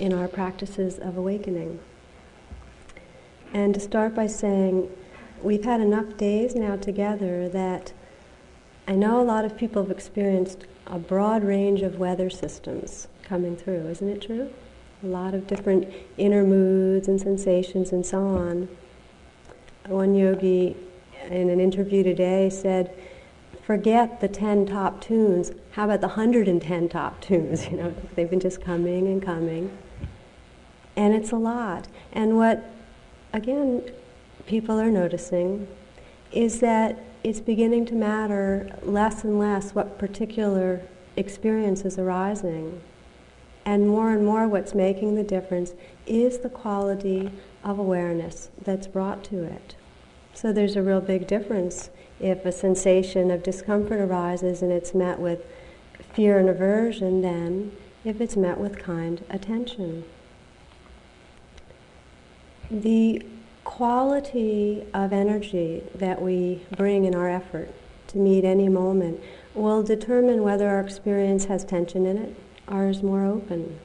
in our practices of awakening. And to start by saying, we've had enough days now together that I know a lot of people have experienced a broad range of weather systems coming through, isn't it true? A lot of different inner moods and sensations and so on. One yogi in an interview today said, forget the 10 top tunes. How about the 110 top tunes? You know, they've been just coming and coming. And it's a lot. And what, again, people are noticing is that it's beginning to matter less and less what particular experience is arising. And more and more, what's making the difference is the quality of awareness that's brought to it. So there's a real big difference if a sensation of discomfort arises and it's met with fear and aversion then if it's met with kind attention. The quality of energy that we bring in our effort to meet any moment will determine whether our experience has tension in it or is more open.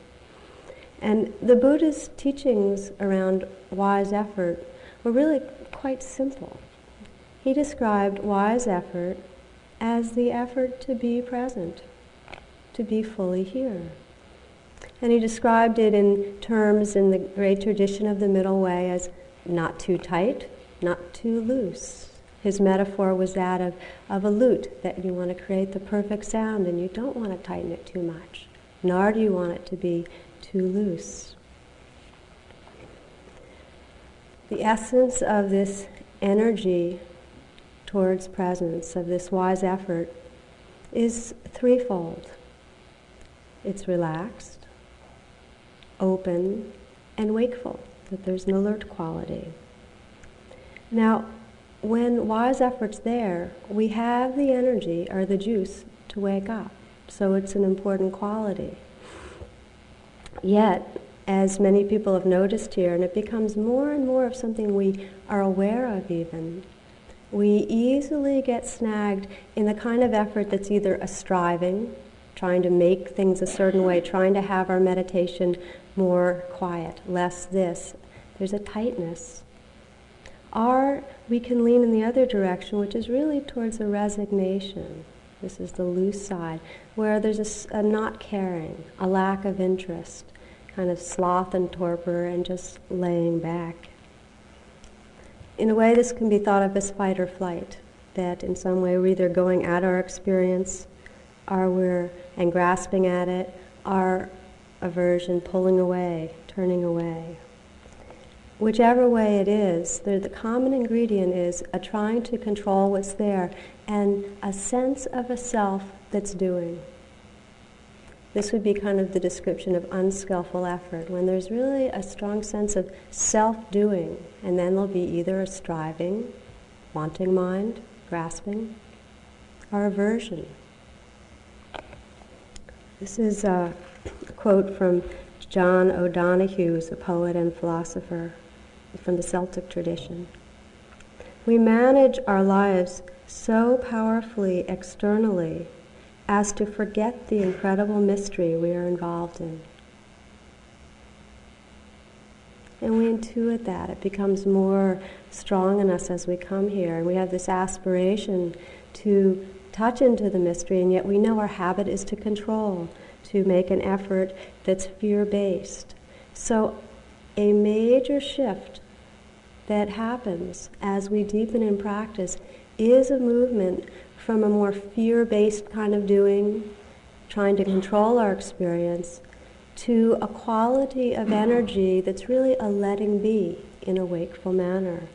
And the Buddha's teachings around wise effort were really quite simple. He described wise effort as the effort to be present, to be fully here. And he described it in terms in the great tradition of the Middle Way as not too tight, not too loose. His metaphor was that of, of a lute, that you want to create the perfect sound and you don't want to tighten it too much, nor do you want it to be too loose. The essence of this energy towards presence, of this wise effort, is threefold it's relaxed, open, and wakeful, that there's an alert quality. Now, when wise effort's there, we have the energy or the juice to wake up. So it's an important quality. Yet, as many people have noticed here, and it becomes more and more of something we are aware of even, we easily get snagged in the kind of effort that's either a striving, trying to make things a certain way, trying to have our meditation more quiet, less this. There's a tightness. Or we can lean in the other direction, which is really towards a resignation. This is the loose side, where there's a, a not caring, a lack of interest kind of sloth and torpor and just laying back. In a way, this can be thought of as fight or flight, that in some way we're either going at our experience or we're and grasping at it, our aversion pulling away, turning away. Whichever way it is, the common ingredient is a trying to control what's there and a sense of a self that's doing. This would be kind of the description of unskillful effort, when there's really a strong sense of self doing, and then there'll be either a striving, wanting mind, grasping, or aversion. This is a quote from John O'Donohue, who's a poet and philosopher from the Celtic tradition. We manage our lives so powerfully externally as to forget the incredible mystery we are involved in. And we intuit that. It becomes more strong in us as we come here. And we have this aspiration to touch into the mystery, and yet we know our habit is to control, to make an effort that's fear based. So, a major shift that happens as we deepen in practice is a movement from a more fear based kind of doing, trying to control our experience, to a quality of energy that's really a letting be in a wakeful manner.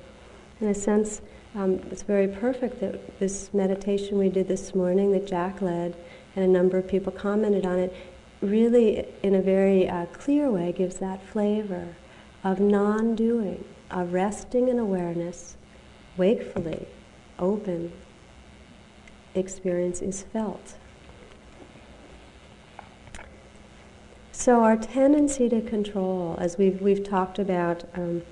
In a sense, um, it's very perfect that this meditation we did this morning that Jack led and a number of people commented on it really in a very uh, clear way gives that flavor of non-doing, of resting in awareness, wakefully, open, experience is felt. So our tendency to control, as we've we've talked about, um,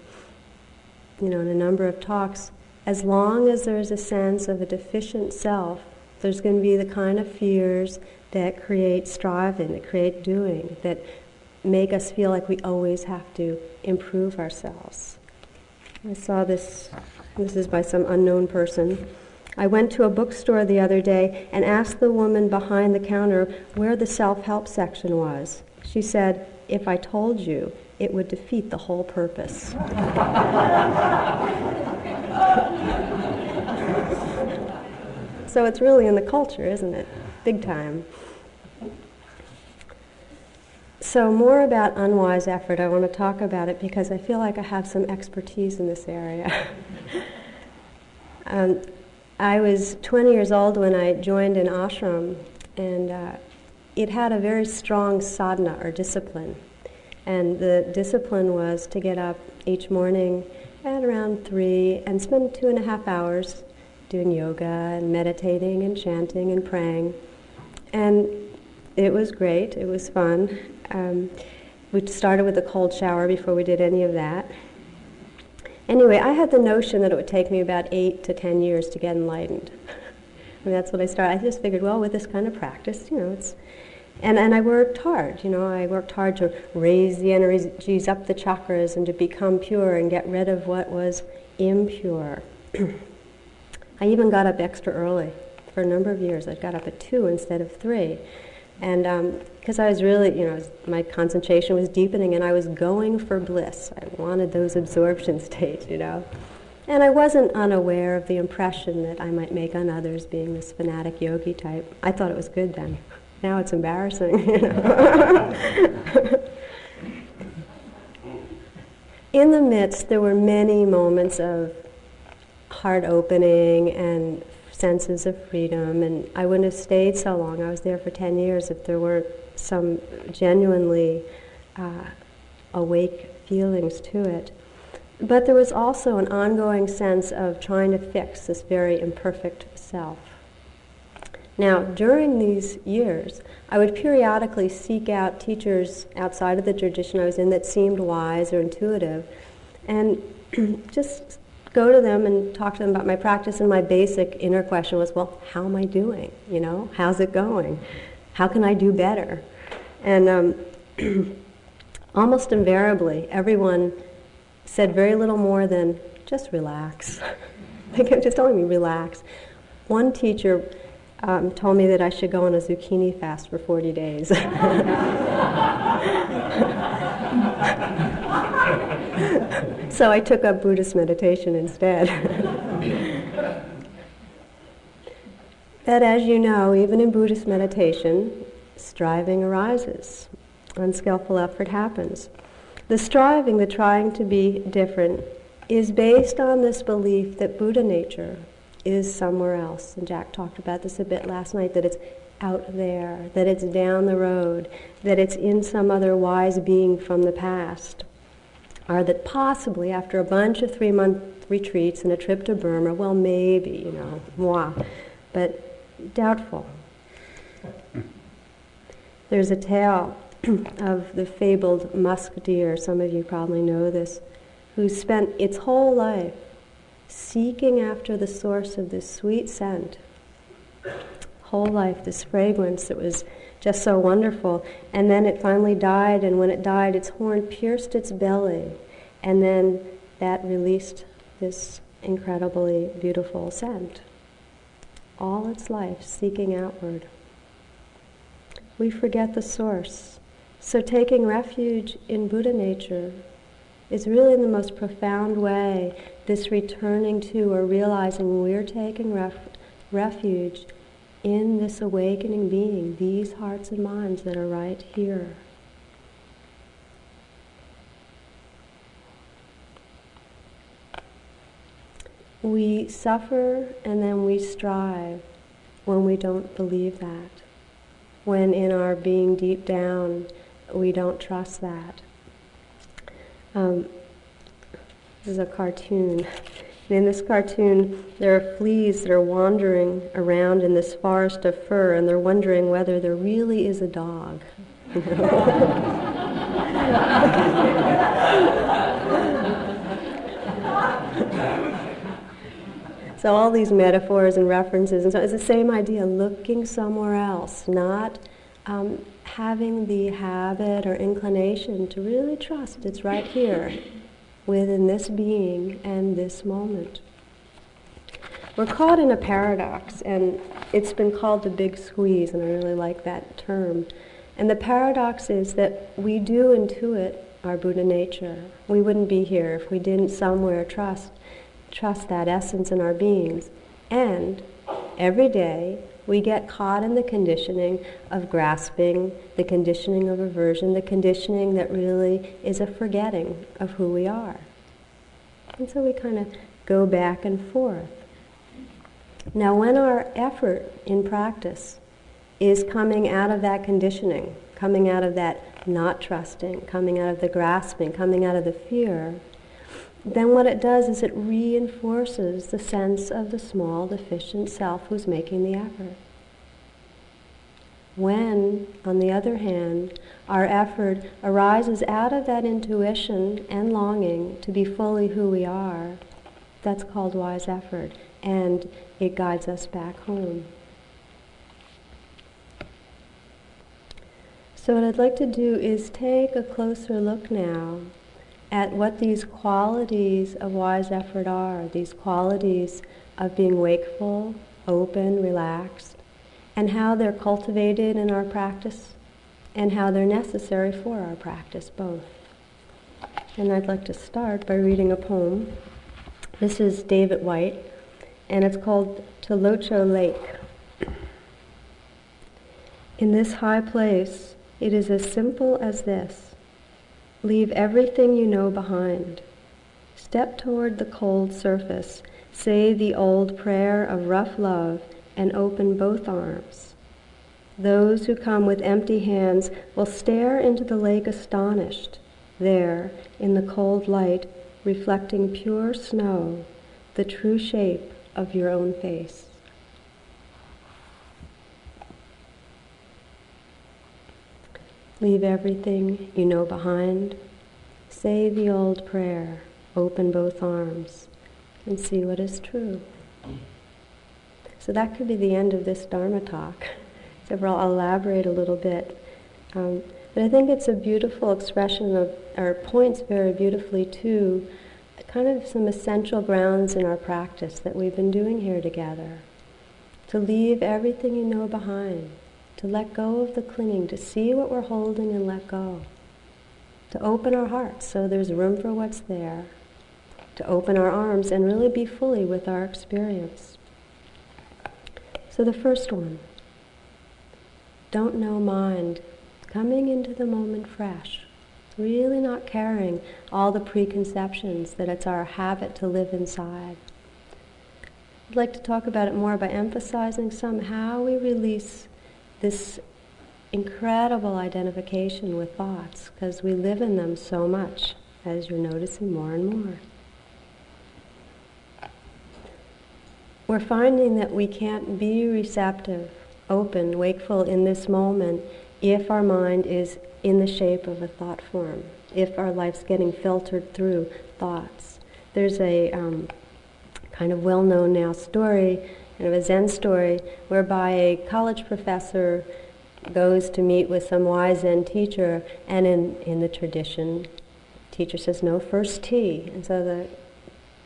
you know, in a number of talks, as long as there's a sense of a deficient self, there's going to be the kind of fears that create striving, that create doing, that make us feel like we always have to improve ourselves. I saw this, this is by some unknown person. I went to a bookstore the other day and asked the woman behind the counter where the self help section was. She said, If I told you, it would defeat the whole purpose. so it's really in the culture, isn't it? Big time. So, more about unwise effort, I want to talk about it because I feel like I have some expertise in this area. um, I was 20 years old when I joined an ashram, and uh, it had a very strong sadhana or discipline. And the discipline was to get up each morning at around three and spend two and a half hours doing yoga and meditating and chanting and praying. And it was great, it was fun. Um, we started with a cold shower before we did any of that. Anyway, I had the notion that it would take me about eight to ten years to get enlightened. I mean, that's what I started. I just figured, well, with this kind of practice, you know, it's. And, and I worked hard, you know, I worked hard to raise the energies up the chakras and to become pure and get rid of what was impure. I even got up extra early for a number of years. I got up at two instead of three. And because um, I was really, you know, was, my concentration was deepening and I was going for bliss. I wanted those absorption states, you know. And I wasn't unaware of the impression that I might make on others being this fanatic yogi type. I thought it was good then. Now it's embarrassing. You know? In the midst, there were many moments of heart opening and senses of freedom, and I wouldn't have stayed so long. I was there for 10 years if there weren't some genuinely uh, awake feelings to it. But there was also an ongoing sense of trying to fix this very imperfect self. Now, during these years, I would periodically seek out teachers outside of the tradition I was in that seemed wise or intuitive, and just go to them and talk to them about my practice. And my basic inner question was, well, how am I doing? You know, how's it going? How can I do better? And um, almost invariably, everyone said very little more than, just relax. they kept just telling me, relax. One teacher um, told me that I should go on a zucchini fast for 40 days. so I took up Buddhist meditation instead. but as you know, even in Buddhist meditation, striving arises, unskillful effort happens. The striving, the trying to be different, is based on this belief that Buddha nature is somewhere else. And Jack talked about this a bit last night that it's out there, that it's down the road, that it's in some other wise being from the past are that possibly after a bunch of three month retreats and a trip to Burma, well, maybe, you know, moi, but doubtful. There's a tale of the fabled musk deer, some of you probably know this, who spent its whole life seeking after the source of this sweet scent. Whole life, this fragrance that was just so wonderful. And then it finally died, and when it died, its horn pierced its belly, and then that released this incredibly beautiful scent. All its life seeking outward. We forget the source. So taking refuge in Buddha nature is really in the most profound way this returning to or realizing we're taking ref- refuge in this awakening being, these hearts and minds that are right here. We suffer and then we strive when we don't believe that. When in our being deep down, we don't trust that. Um, this is a cartoon. And In this cartoon, there are fleas that are wandering around in this forest of fur, and they're wondering whether there really is a dog. so all these metaphors and references, and so it's the same idea: looking somewhere else, not um, having the habit or inclination to really trust it's right here within this being and this moment. We're caught in a paradox, and it's been called the big squeeze, and I really like that term. And the paradox is that we do intuit our Buddha nature. We wouldn't be here if we didn't somewhere trust trust that essence in our beings. And every day we get caught in the conditioning of grasping, the conditioning of aversion, the conditioning that really is a forgetting of who we are. And so we kind of go back and forth. Now, when our effort in practice is coming out of that conditioning, coming out of that not trusting, coming out of the grasping, coming out of the fear, then what it does is it reinforces the sense of the small, deficient self who's making the effort. When, on the other hand, our effort arises out of that intuition and longing to be fully who we are, that's called wise effort, and it guides us back home. So, what I'd like to do is take a closer look now at what these qualities of wise effort are, these qualities of being wakeful, open, relaxed, and how they're cultivated in our practice and how they're necessary for our practice, both. And I'd like to start by reading a poem. This is David Whyte, and it's called Tilicho Lake. In this high place, it is as simple as this Leave everything you know behind. Step toward the cold surface. Say the old prayer of rough love and open both arms. Those who come with empty hands will stare into the lake astonished, there, in the cold light, reflecting pure snow, the true shape of your own face. Leave everything you know behind. Say the old prayer. Open both arms and see what is true. So that could be the end of this Dharma talk. So I'll elaborate a little bit. Um, but I think it's a beautiful expression of, or points very beautifully to kind of some essential grounds in our practice that we've been doing here together. To leave everything you know behind to let go of the clinging, to see what we're holding and let go, to open our hearts so there's room for what's there, to open our arms and really be fully with our experience. So the first one, don't know mind, coming into the moment fresh, really not carrying all the preconceptions that it's our habit to live inside. I'd like to talk about it more by emphasizing somehow we release this incredible identification with thoughts because we live in them so much, as you're noticing more and more. We're finding that we can't be receptive, open, wakeful in this moment if our mind is in the shape of a thought form, if our life's getting filtered through thoughts. There's a um, kind of well known now story kind of a Zen story whereby a college professor goes to meet with some wise Zen teacher, and in, in the tradition, teacher says, no first tea. And so the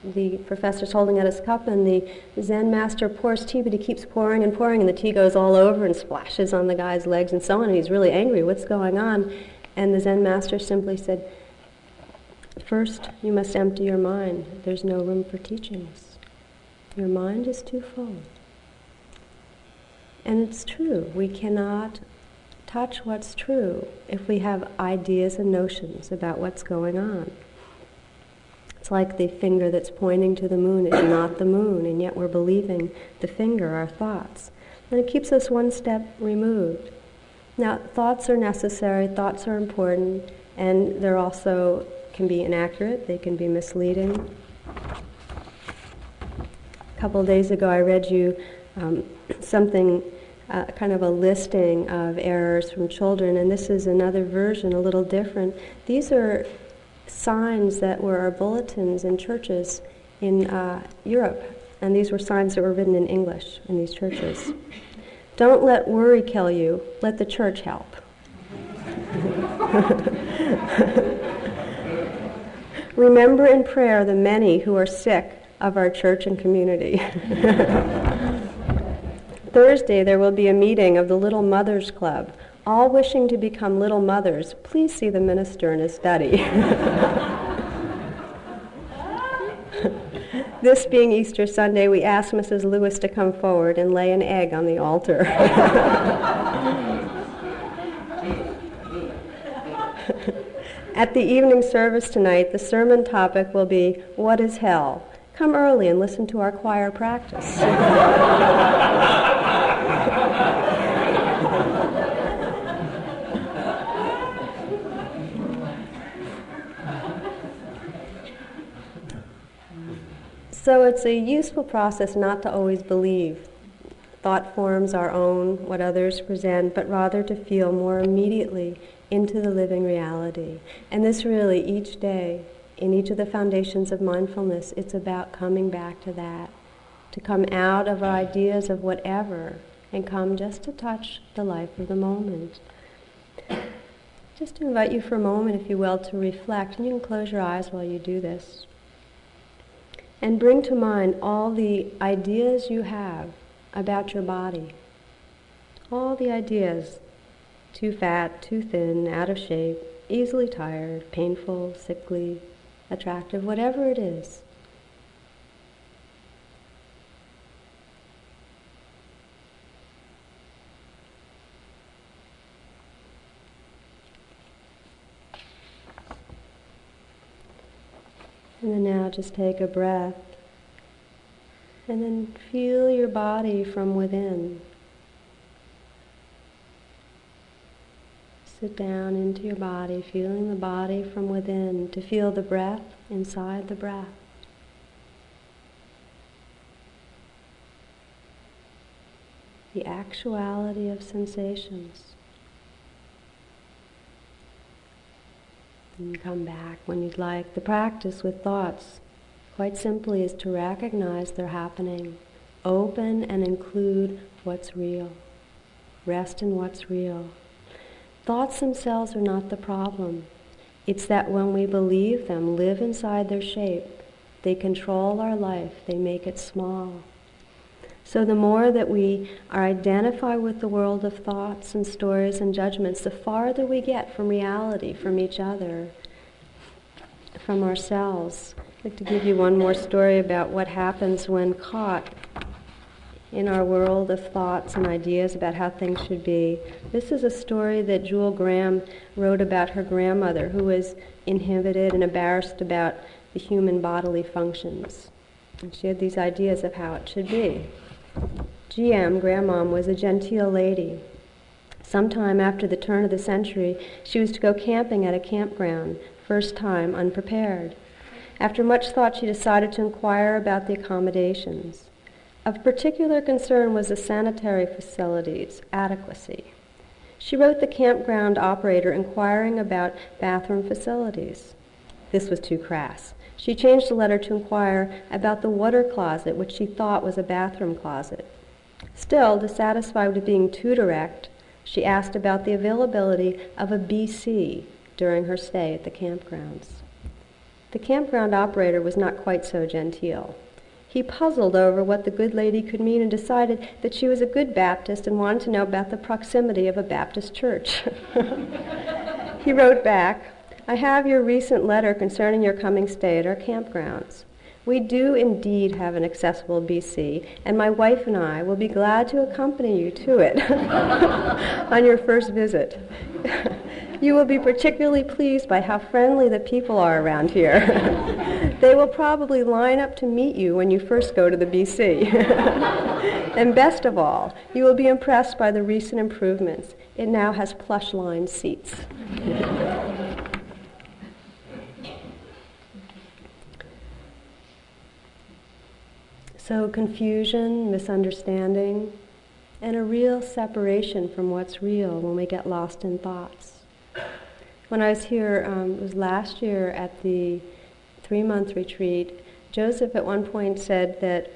the professor's holding out his cup and the Zen master pours tea, but he keeps pouring and pouring, and the tea goes all over and splashes on the guy's legs and so on, and he's really angry. What's going on? And the Zen master simply said, First, you must empty your mind. There's no room for teachings. Your mind is too full. And it's true, we cannot touch what's true if we have ideas and notions about what's going on. It's like the finger that's pointing to the moon is not the moon, and yet we're believing the finger, our thoughts. And it keeps us one step removed. Now, thoughts are necessary, thoughts are important, and they're also can be inaccurate, they can be misleading couple days ago, I read you um, something, uh, kind of a listing of errors from children, and this is another version, a little different. These are signs that were our bulletins in churches in uh, Europe, and these were signs that were written in English in these churches. Don't let worry kill you, let the church help. Remember in prayer the many who are sick of our church and community. Thursday, there will be a meeting of the Little Mothers Club. All wishing to become little mothers, please see the minister in his study. this being Easter Sunday, we ask Mrs. Lewis to come forward and lay an egg on the altar. At the evening service tonight, the sermon topic will be What is Hell? Come early and listen to our choir practice. so it's a useful process not to always believe thought forms our own, what others present, but rather to feel more immediately into the living reality. And this really, each day, in each of the foundations of mindfulness, it's about coming back to that, to come out of our ideas of whatever and come just to touch the life of the moment. Just to invite you for a moment, if you will, to reflect, and you can close your eyes while you do this. And bring to mind all the ideas you have about your body. All the ideas too fat, too thin, out of shape, easily tired, painful, sickly, attractive, whatever it is. And then now just take a breath and then feel your body from within. Sit down into your body, feeling the body from within, to feel the breath inside the breath. The actuality of sensations. And come back when you'd like. The practice with thoughts, quite simply, is to recognize they're happening. Open and include what's real. Rest in what's real. Thoughts themselves are not the problem. It's that when we believe them, live inside their shape, they control our life, they make it small. So the more that we are identified with the world of thoughts and stories and judgments, the farther we get from reality, from each other, from ourselves. I'd like to give you one more story about what happens when caught in our world of thoughts and ideas about how things should be. This is a story that Jewel Graham wrote about her grandmother, who was inhibited and embarrassed about the human bodily functions. And she had these ideas of how it should be. GM, Grandmom, was a genteel lady. Sometime after the turn of the century, she was to go camping at a campground, first time unprepared. After much thought, she decided to inquire about the accommodations. Of particular concern was the sanitary facilities adequacy. She wrote the campground operator inquiring about bathroom facilities. This was too crass. She changed the letter to inquire about the water closet, which she thought was a bathroom closet. Still, dissatisfied with being too direct, she asked about the availability of a BC during her stay at the campgrounds. The campground operator was not quite so genteel. He puzzled over what the good lady could mean and decided that she was a good Baptist and wanted to know about the proximity of a Baptist church. he wrote back, I have your recent letter concerning your coming stay at our campgrounds. We do indeed have an accessible BC, and my wife and I will be glad to accompany you to it on your first visit. you will be particularly pleased by how friendly the people are around here. They will probably line up to meet you when you first go to the BC. and best of all, you will be impressed by the recent improvements. It now has plush lined seats. so, confusion, misunderstanding, and a real separation from what's real when we get lost in thoughts. When I was here, um, it was last year at the three month retreat, Joseph at one point said that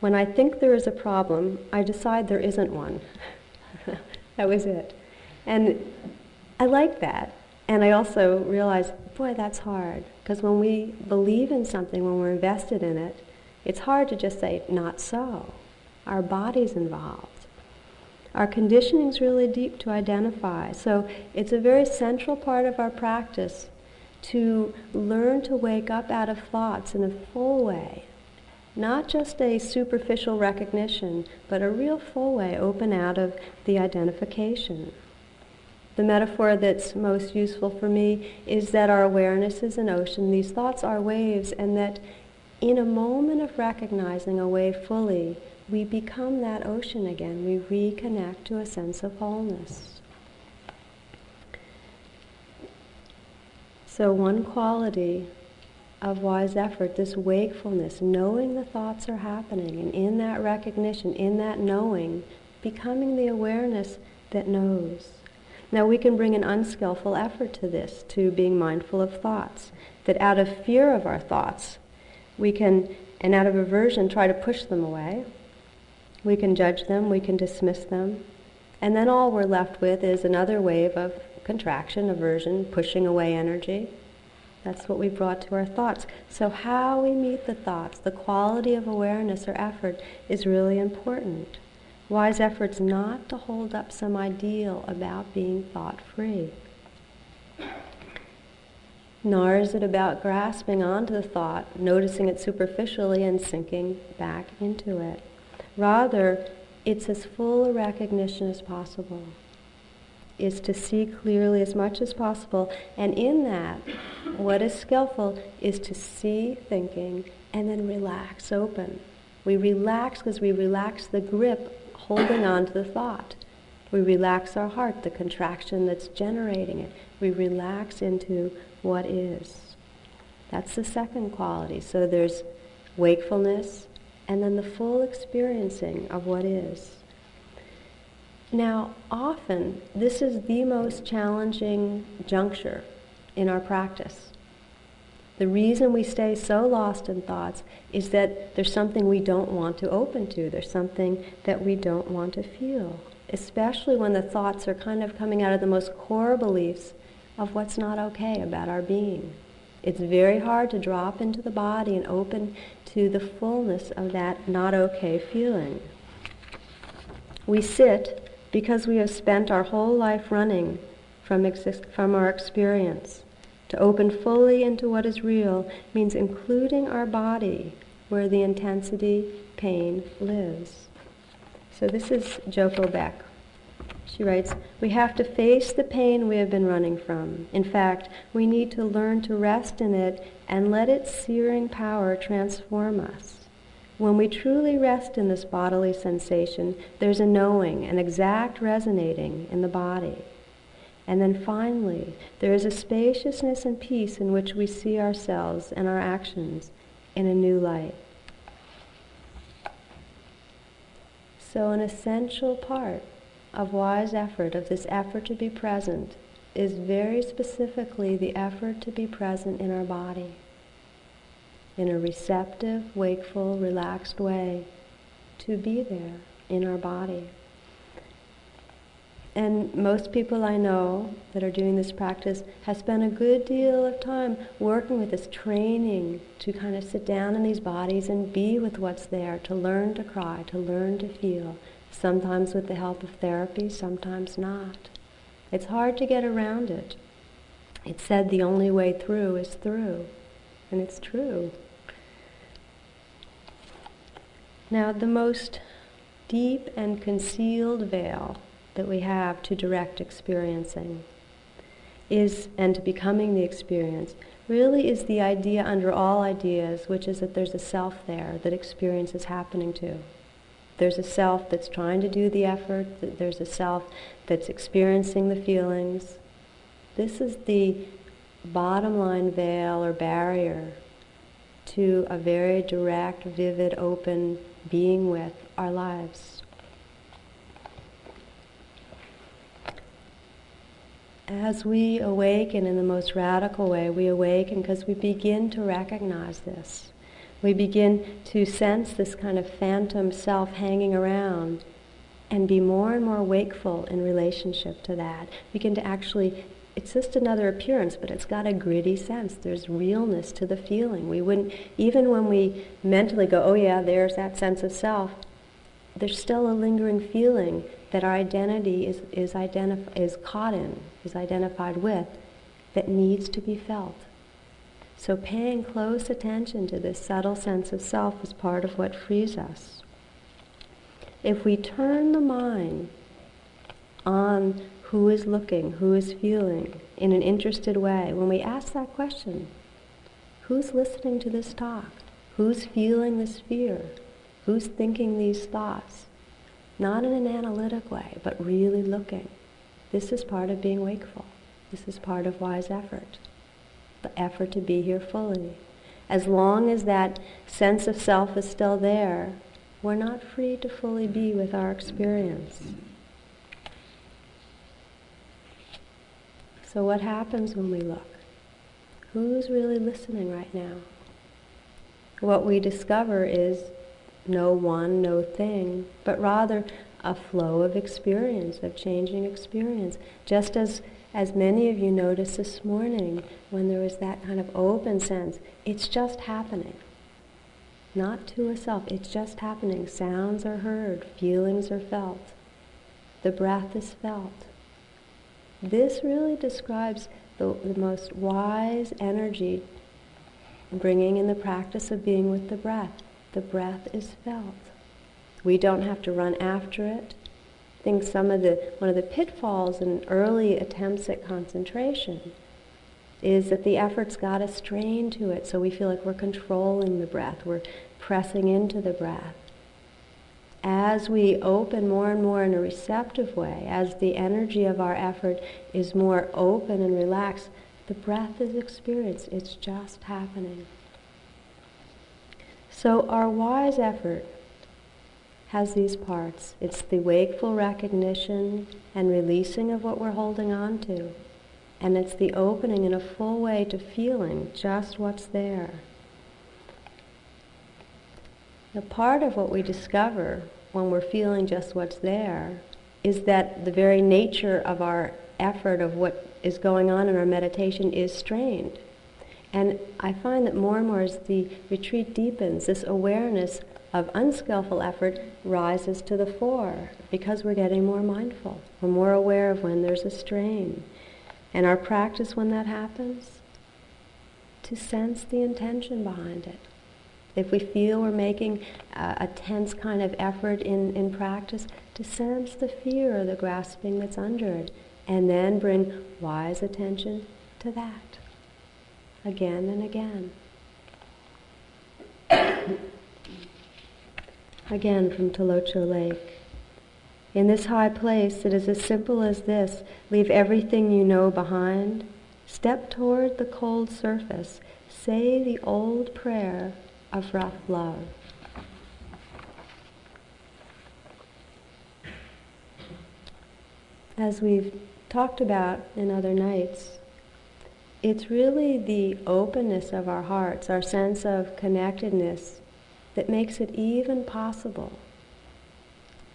when I think there is a problem, I decide there isn't one. that was it. And I like that. And I also realize, boy, that's hard. Because when we believe in something, when we're invested in it, it's hard to just say, not so. Our body's involved. Our conditioning's really deep to identify. So it's a very central part of our practice to learn to wake up out of thoughts in a full way. Not just a superficial recognition, but a real full way, open out of the identification. The metaphor that's most useful for me is that our awareness is an ocean, these thoughts are waves, and that in a moment of recognizing a wave fully, we become that ocean again. We reconnect to a sense of wholeness. So, one quality of wise effort, this wakefulness, knowing the thoughts are happening, and in that recognition, in that knowing, becoming the awareness that knows. Now, we can bring an unskillful effort to this, to being mindful of thoughts, that out of fear of our thoughts, we can, and out of aversion, try to push them away we can judge them, we can dismiss them, and then all we're left with is another wave of contraction, aversion, pushing away energy. That's what we brought to our thoughts. So, how we meet the thoughts, the quality of awareness or effort is really important. Wise effort's not to hold up some ideal about being thought free. Nor is it about grasping onto the thought, noticing it superficially, and sinking back into it. Rather, it's as full a recognition as possible, is to see clearly as much as possible. And in that, what is skillful is to see thinking and then relax open. We relax because we relax the grip holding on to the thought. We relax our heart, the contraction that's generating it. We relax into what is. That's the second quality. So there's wakefulness, and then the full experiencing of what is. Now, often, this is the most challenging juncture in our practice. The reason we stay so lost in thoughts is that there's something we don't want to open to. There's something that we don't want to feel, especially when the thoughts are kind of coming out of the most core beliefs of what's not okay about our being. It's very hard to drop into the body and open to the fullness of that not okay feeling. We sit because we have spent our whole life running from, exist- from our experience. To open fully into what is real means including our body where the intensity, pain lives. So this is Joko Beck. She writes, We have to face the pain we have been running from. In fact, we need to learn to rest in it and let its searing power transform us. When we truly rest in this bodily sensation, there's a knowing, an exact resonating in the body. And then finally, there is a spaciousness and peace in which we see ourselves and our actions in a new light. So, an essential part of wise effort, of this effort to be present, is very specifically the effort to be present in our body in a receptive, wakeful, relaxed way to be there in our body. And most people I know that are doing this practice have spent a good deal of time working with this training to kind of sit down in these bodies and be with what's there, to learn to cry, to learn to feel, sometimes with the help of therapy, sometimes not. It's hard to get around it. It's said the only way through is through, and it's true. Now, the most deep and concealed veil that we have to direct experiencing is, and to becoming the experience, really is the idea under all ideas, which is that there's a self there that experience is happening to. There's a self that's trying to do the effort, there's a self that's experiencing the feelings. This is the bottom line veil or barrier to a very direct, vivid, open being with our lives. As we awaken in the most radical way, we awaken because we begin to recognize this. We begin to sense this kind of phantom self hanging around. and be more and more wakeful in relationship to that. Begin to actually, it's just another appearance, but it's got a gritty sense. There's realness to the feeling. We wouldn't, even when we mentally go, oh yeah, there's that sense of self, there's still a lingering feeling that our identity is, is, identif- is caught in, is identified with, that needs to be felt. So paying close attention to this subtle sense of self is part of what frees us. If we turn the mind on who is looking, who is feeling in an interested way, when we ask that question, who's listening to this talk? Who's feeling this fear? Who's thinking these thoughts? Not in an analytic way, but really looking. This is part of being wakeful. This is part of wise effort. The effort to be here fully. As long as that sense of self is still there, we're not free to fully be with our experience. So, what happens when we look? Who's really listening right now? What we discover is no one, no thing, but rather a flow of experience, of changing experience. Just as, as many of you noticed this morning when there was that kind of open sense, it's just happening. Not to a self, it's just happening. Sounds are heard, feelings are felt, the breath is felt. This really describes the, the most wise energy bringing in the practice of being with the breath the breath is felt. We don't have to run after it. I think some of the one of the pitfalls in early attempts at concentration is that the effort's got a strain to it, so we feel like we're controlling the breath, we're pressing into the breath. As we open more and more in a receptive way, as the energy of our effort is more open and relaxed, the breath is experienced. It's just happening. So our wise effort has these parts. It's the wakeful recognition and releasing of what we're holding on to. And it's the opening in a full way to feeling just what's there. The part of what we discover when we're feeling just what's there is that the very nature of our effort of what is going on in our meditation is strained. And I find that more and more as the retreat deepens, this awareness of unskillful effort rises to the fore because we're getting more mindful. We're more aware of when there's a strain. And our practice when that happens, to sense the intention behind it. If we feel we're making a, a tense kind of effort in, in practice, to sense the fear or the grasping that's under it, and then bring wise attention to that again and again. again from Tilicho Lake. In this high place, it is as simple as this leave everything you know behind, step toward the cold surface, say the old prayer of rough love. As we've talked about in other nights, it's really the openness of our hearts, our sense of connectedness, that makes it even possible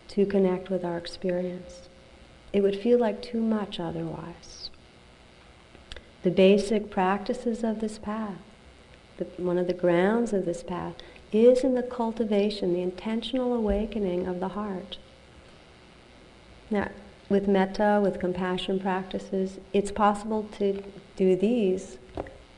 to connect with our experience. It would feel like too much otherwise. The basic practices of this path, the, one of the grounds of this path, is in the cultivation, the intentional awakening of the heart. Now, with metta, with compassion practices, it's possible to do these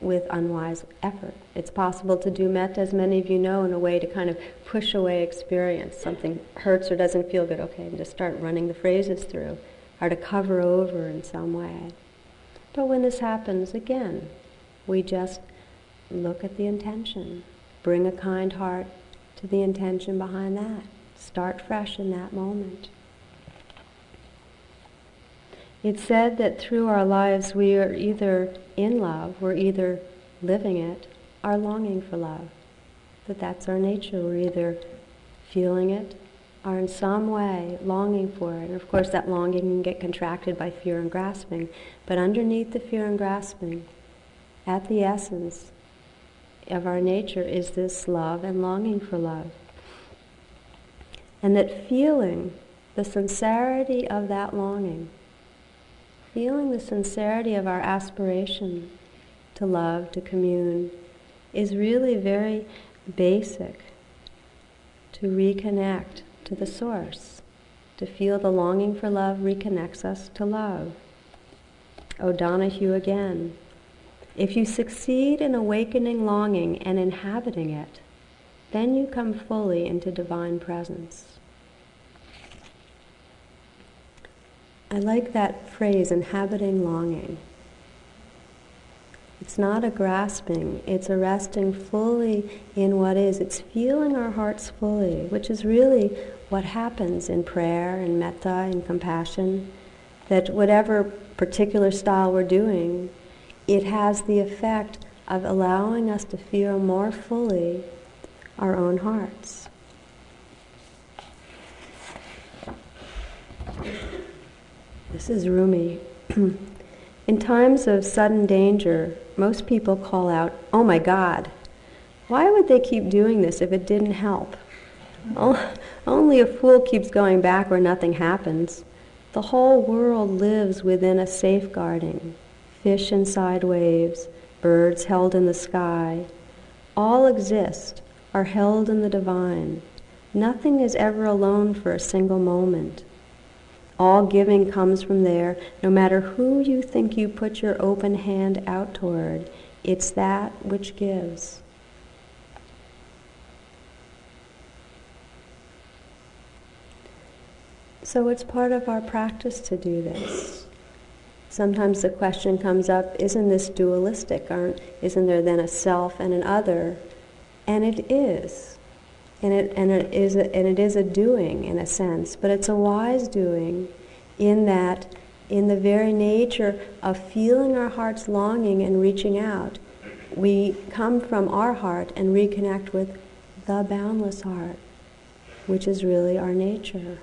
with unwise effort. It's possible to do metta, as many of you know, in a way to kind of push away experience. Something hurts or doesn't feel good, okay, and just start running the phrases through, or to cover over in some way. But when this happens, again, we just look at the intention, bring a kind heart to the intention behind that. Start fresh in that moment. It's said that through our lives we are either in love, we're either living it, or longing for love. That that's our nature. We're either feeling it or in some way longing for it. And of course, that longing can get contracted by fear and grasping. But underneath the fear and grasping, at the essence of our nature, is this love and longing for love. And that feeling the sincerity of that longing, feeling the sincerity of our aspiration to love, to commune, is really very basic to reconnect to the source. To feel the longing for love reconnects us to love. O'Donohue again. If you succeed in awakening longing and inhabiting it, then you come fully into divine presence. I like that phrase, inhabiting longing. It's not a grasping, it's a resting fully in what is. It's feeling our hearts fully, which is really what happens in prayer and metta and compassion. That whatever particular style we're doing, it has the effect of allowing us to feel more fully our own hearts. This is Rumi. In times of sudden danger, most people call out, Oh my God! Why would they keep doing this if it didn't help? Only a fool keeps going back where nothing happens. The whole world lives within a safeguarding. Fish inside waves, birds held in the sky. All exist, are held in the divine. Nothing is ever alone for a single moment. All giving comes from there, no matter who you think you put your open hand out toward. It's that which gives. So it's part of our practice to do this. Sometimes the question comes up, isn't this dualistic? Aren't, isn't there then a self and an other? And it is and it, and it is a, and it is a doing in a sense, but it's a wise doing in that in the very nature of feeling our heart's longing and reaching out, we come from our heart and reconnect with the boundless heart, which is really our nature.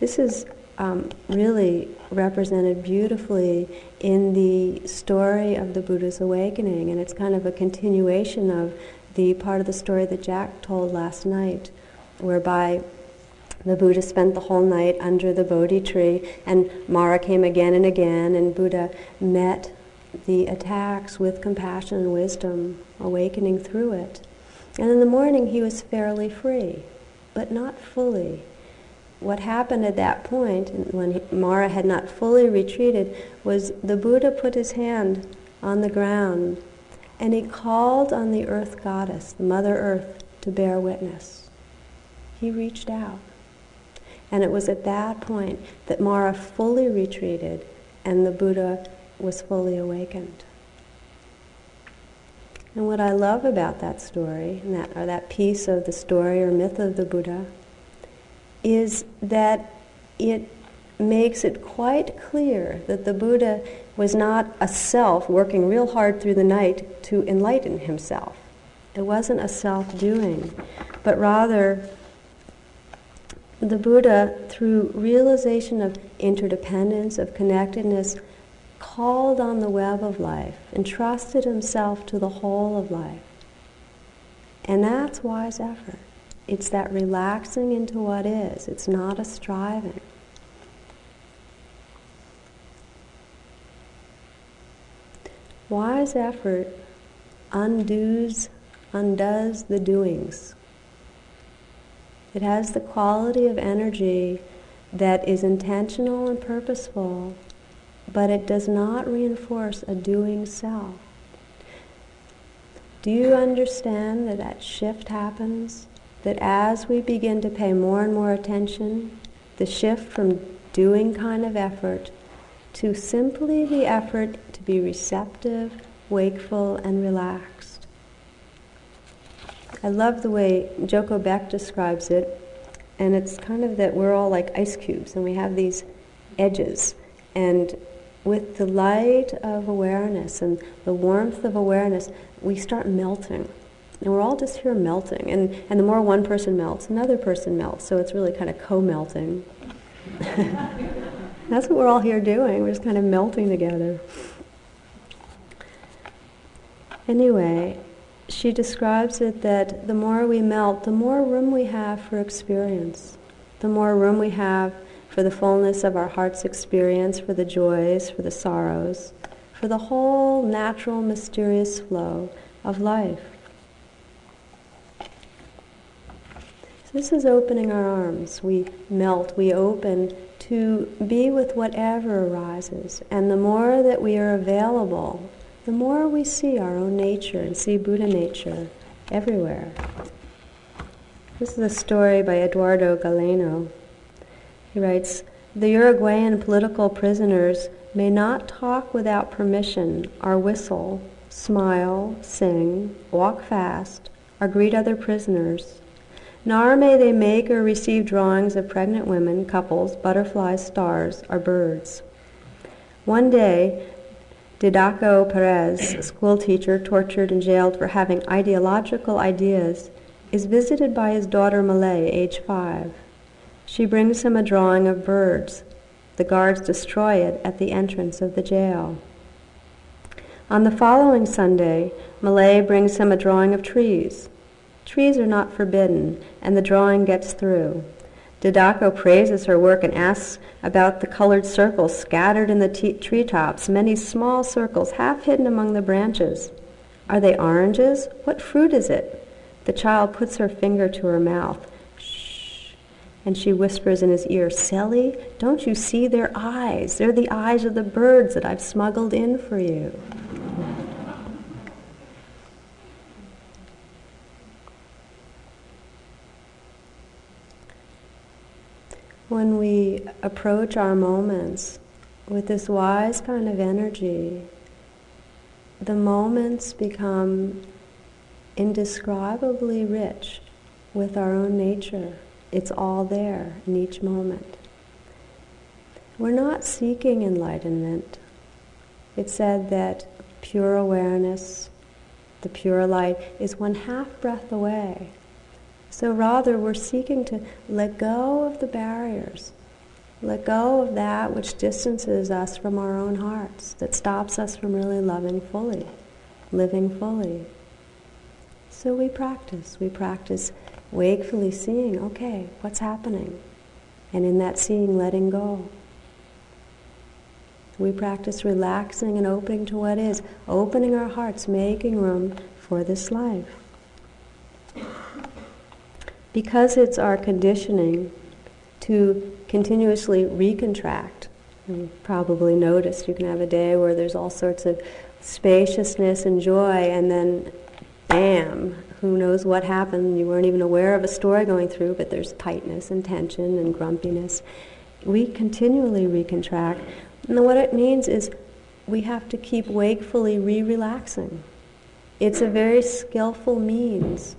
This is um, really represented beautifully in the story of the Buddha's awakening, and it's kind of a continuation of the part of the story that Jack told last night, whereby the Buddha spent the whole night under the Bodhi tree, and Mara came again and again, and Buddha met the attacks with compassion and wisdom, awakening through it. And in the morning, he was fairly free, but not fully. What happened at that point, when Mara had not fully retreated, was the Buddha put his hand on the ground and he called on the earth goddess, the Mother Earth, to bear witness. He reached out. And it was at that point that Mara fully retreated and the Buddha was fully awakened. And what I love about that story, that, or that piece of the story or myth of the Buddha, is that it makes it quite clear that the Buddha was not a self working real hard through the night to enlighten himself. It wasn't a self doing, but rather the Buddha, through realization of interdependence, of connectedness, called on the web of life, entrusted himself to the whole of life. And that's wise effort. It's that relaxing into what is, it's not a striving. Wise effort undoes, undoes the doings. It has the quality of energy that is intentional and purposeful, but it does not reinforce a doing self. Do you understand that that shift happens? That as we begin to pay more and more attention, the shift from doing kind of effort to simply the effort to be receptive, wakeful, and relaxed. I love the way Joko Beck describes it, and it's kind of that we're all like ice cubes and we have these edges. And with the light of awareness and the warmth of awareness, we start melting. And we're all just here melting. And, and the more one person melts, another person melts. So it's really kind of co melting. That's what we're all here doing. We're just kind of melting together. Anyway, she describes it that the more we melt, the more room we have for experience. the more room we have for the fullness of our heart's experience, for the joys, for the sorrows, for the whole natural, mysterious flow of life. This is opening our arms. We melt, we open to be with whatever arises. And the more that we are available, the more we see our own nature and see Buddha nature everywhere. This is a story by Eduardo Galeano. He writes, The Uruguayan political prisoners may not talk without permission, or whistle, smile, sing, walk fast, or greet other prisoners. Nor may they make or receive drawings of pregnant women, couples, butterflies, stars, or birds. One day, Didaco Perez, a school teacher tortured and jailed for having ideological ideas, is visited by his daughter Malay, age five. She brings him a drawing of birds. The guards destroy it at the entrance of the jail. On the following Sunday, Malay brings him a drawing of trees. Trees are not forbidden, and the drawing gets through. Didaco praises her work and asks about the colored circles scattered in the t- treetops, many small circles half hidden among the branches. Are they oranges? What fruit is it? The child puts her finger to her mouth. Shh. And she whispers in his ear, Silly, don't you see their eyes? They're the eyes of the birds that I've smuggled in for you. When we approach our moments with this wise kind of energy, the moments become indescribably rich with our own nature. It's all there in each moment. We're not seeking enlightenment. It's said that pure awareness, the pure light, is one half breath away. So rather, we're seeking to let go of the barriers, let go of that which distances us from our own hearts, that stops us from really loving fully, living fully. So we practice. We practice wakefully seeing, okay, what's happening? And in that seeing, letting go. We practice relaxing and opening to what is, opening our hearts, making room for this life. Because it's our conditioning to continuously recontract, you probably noticed you can have a day where there's all sorts of spaciousness and joy, and then bam, who knows what happened. You weren't even aware of a story going through, but there's tightness and tension and grumpiness. We continually recontract. And what it means is we have to keep wakefully re relaxing. It's a very skillful means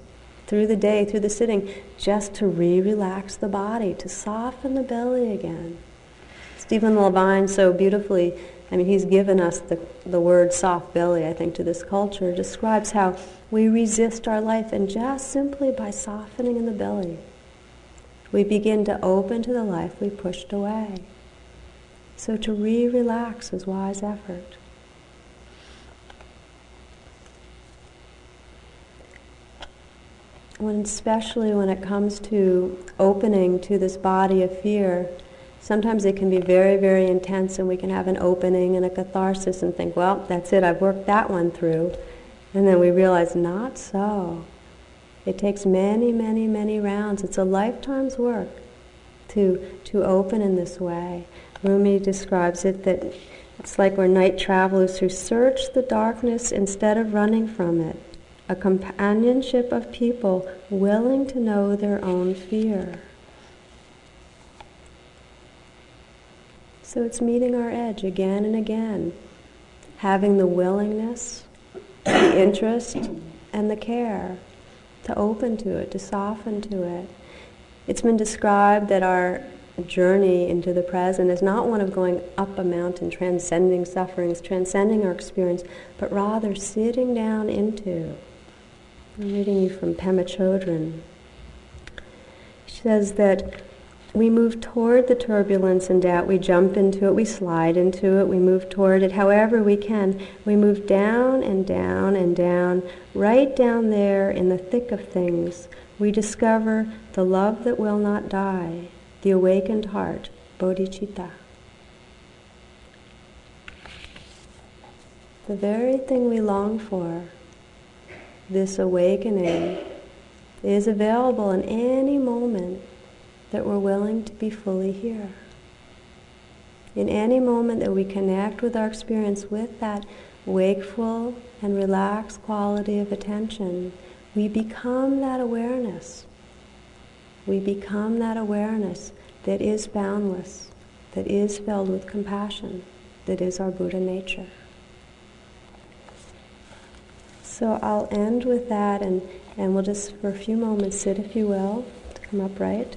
through the day, through the sitting, just to re relax the body, to soften the belly again. Stephen Levine so beautifully, I mean, he's given us the, the word soft belly, I think, to this culture, describes how we resist our life, and just simply by softening in the belly, we begin to open to the life we pushed away. So to re relax is wise effort. When, especially when it comes to opening to this body of fear, sometimes it can be very, very intense, and we can have an opening and a catharsis and think, well, that's it, I've worked that one through. And then we realize, not so. It takes many, many, many rounds. It's a lifetime's work to, to open in this way. Rumi describes it that it's like we're night travelers who search the darkness instead of running from it. A companionship of people willing to know their own fear. So it's meeting our edge again and again, having the willingness the interest and the care to open to it, to soften to it. It's been described that our journey into the present is not one of going up a mountain, transcending sufferings, transcending our experience, but rather sitting down into. I'm reading you from Pema Chodron. She says that we move toward the turbulence and doubt. We jump into it, we slide into it, we move toward it however we can. We move down and down and down, right down there in the thick of things. We discover the love that will not die, the awakened heart, bodhicitta. The very thing we long for, this awakening, is available in any moment that we're willing to be fully here. In any moment that we connect with our experience with that wakeful and relaxed quality of attention, we become that awareness. We become that awareness that is boundless, that is filled with compassion, that is our Buddha nature. So I'll end with that and, and we'll just for a few moments sit, if you will, to come upright.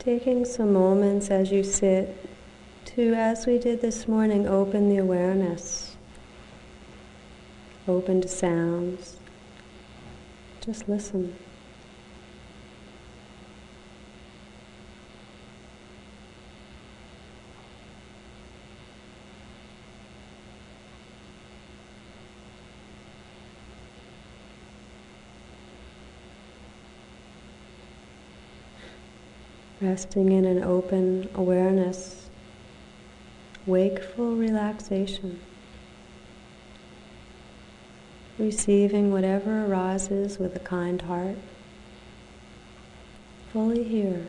Taking some moments as you sit to, as we did this morning, open the awareness, open to sounds. Just listen. resting in an open awareness, wakeful relaxation, receiving whatever arises with a kind heart, fully here.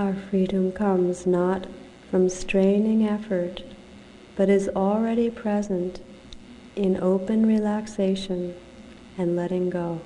Our freedom comes not from straining effort, but is already present in open relaxation and letting go.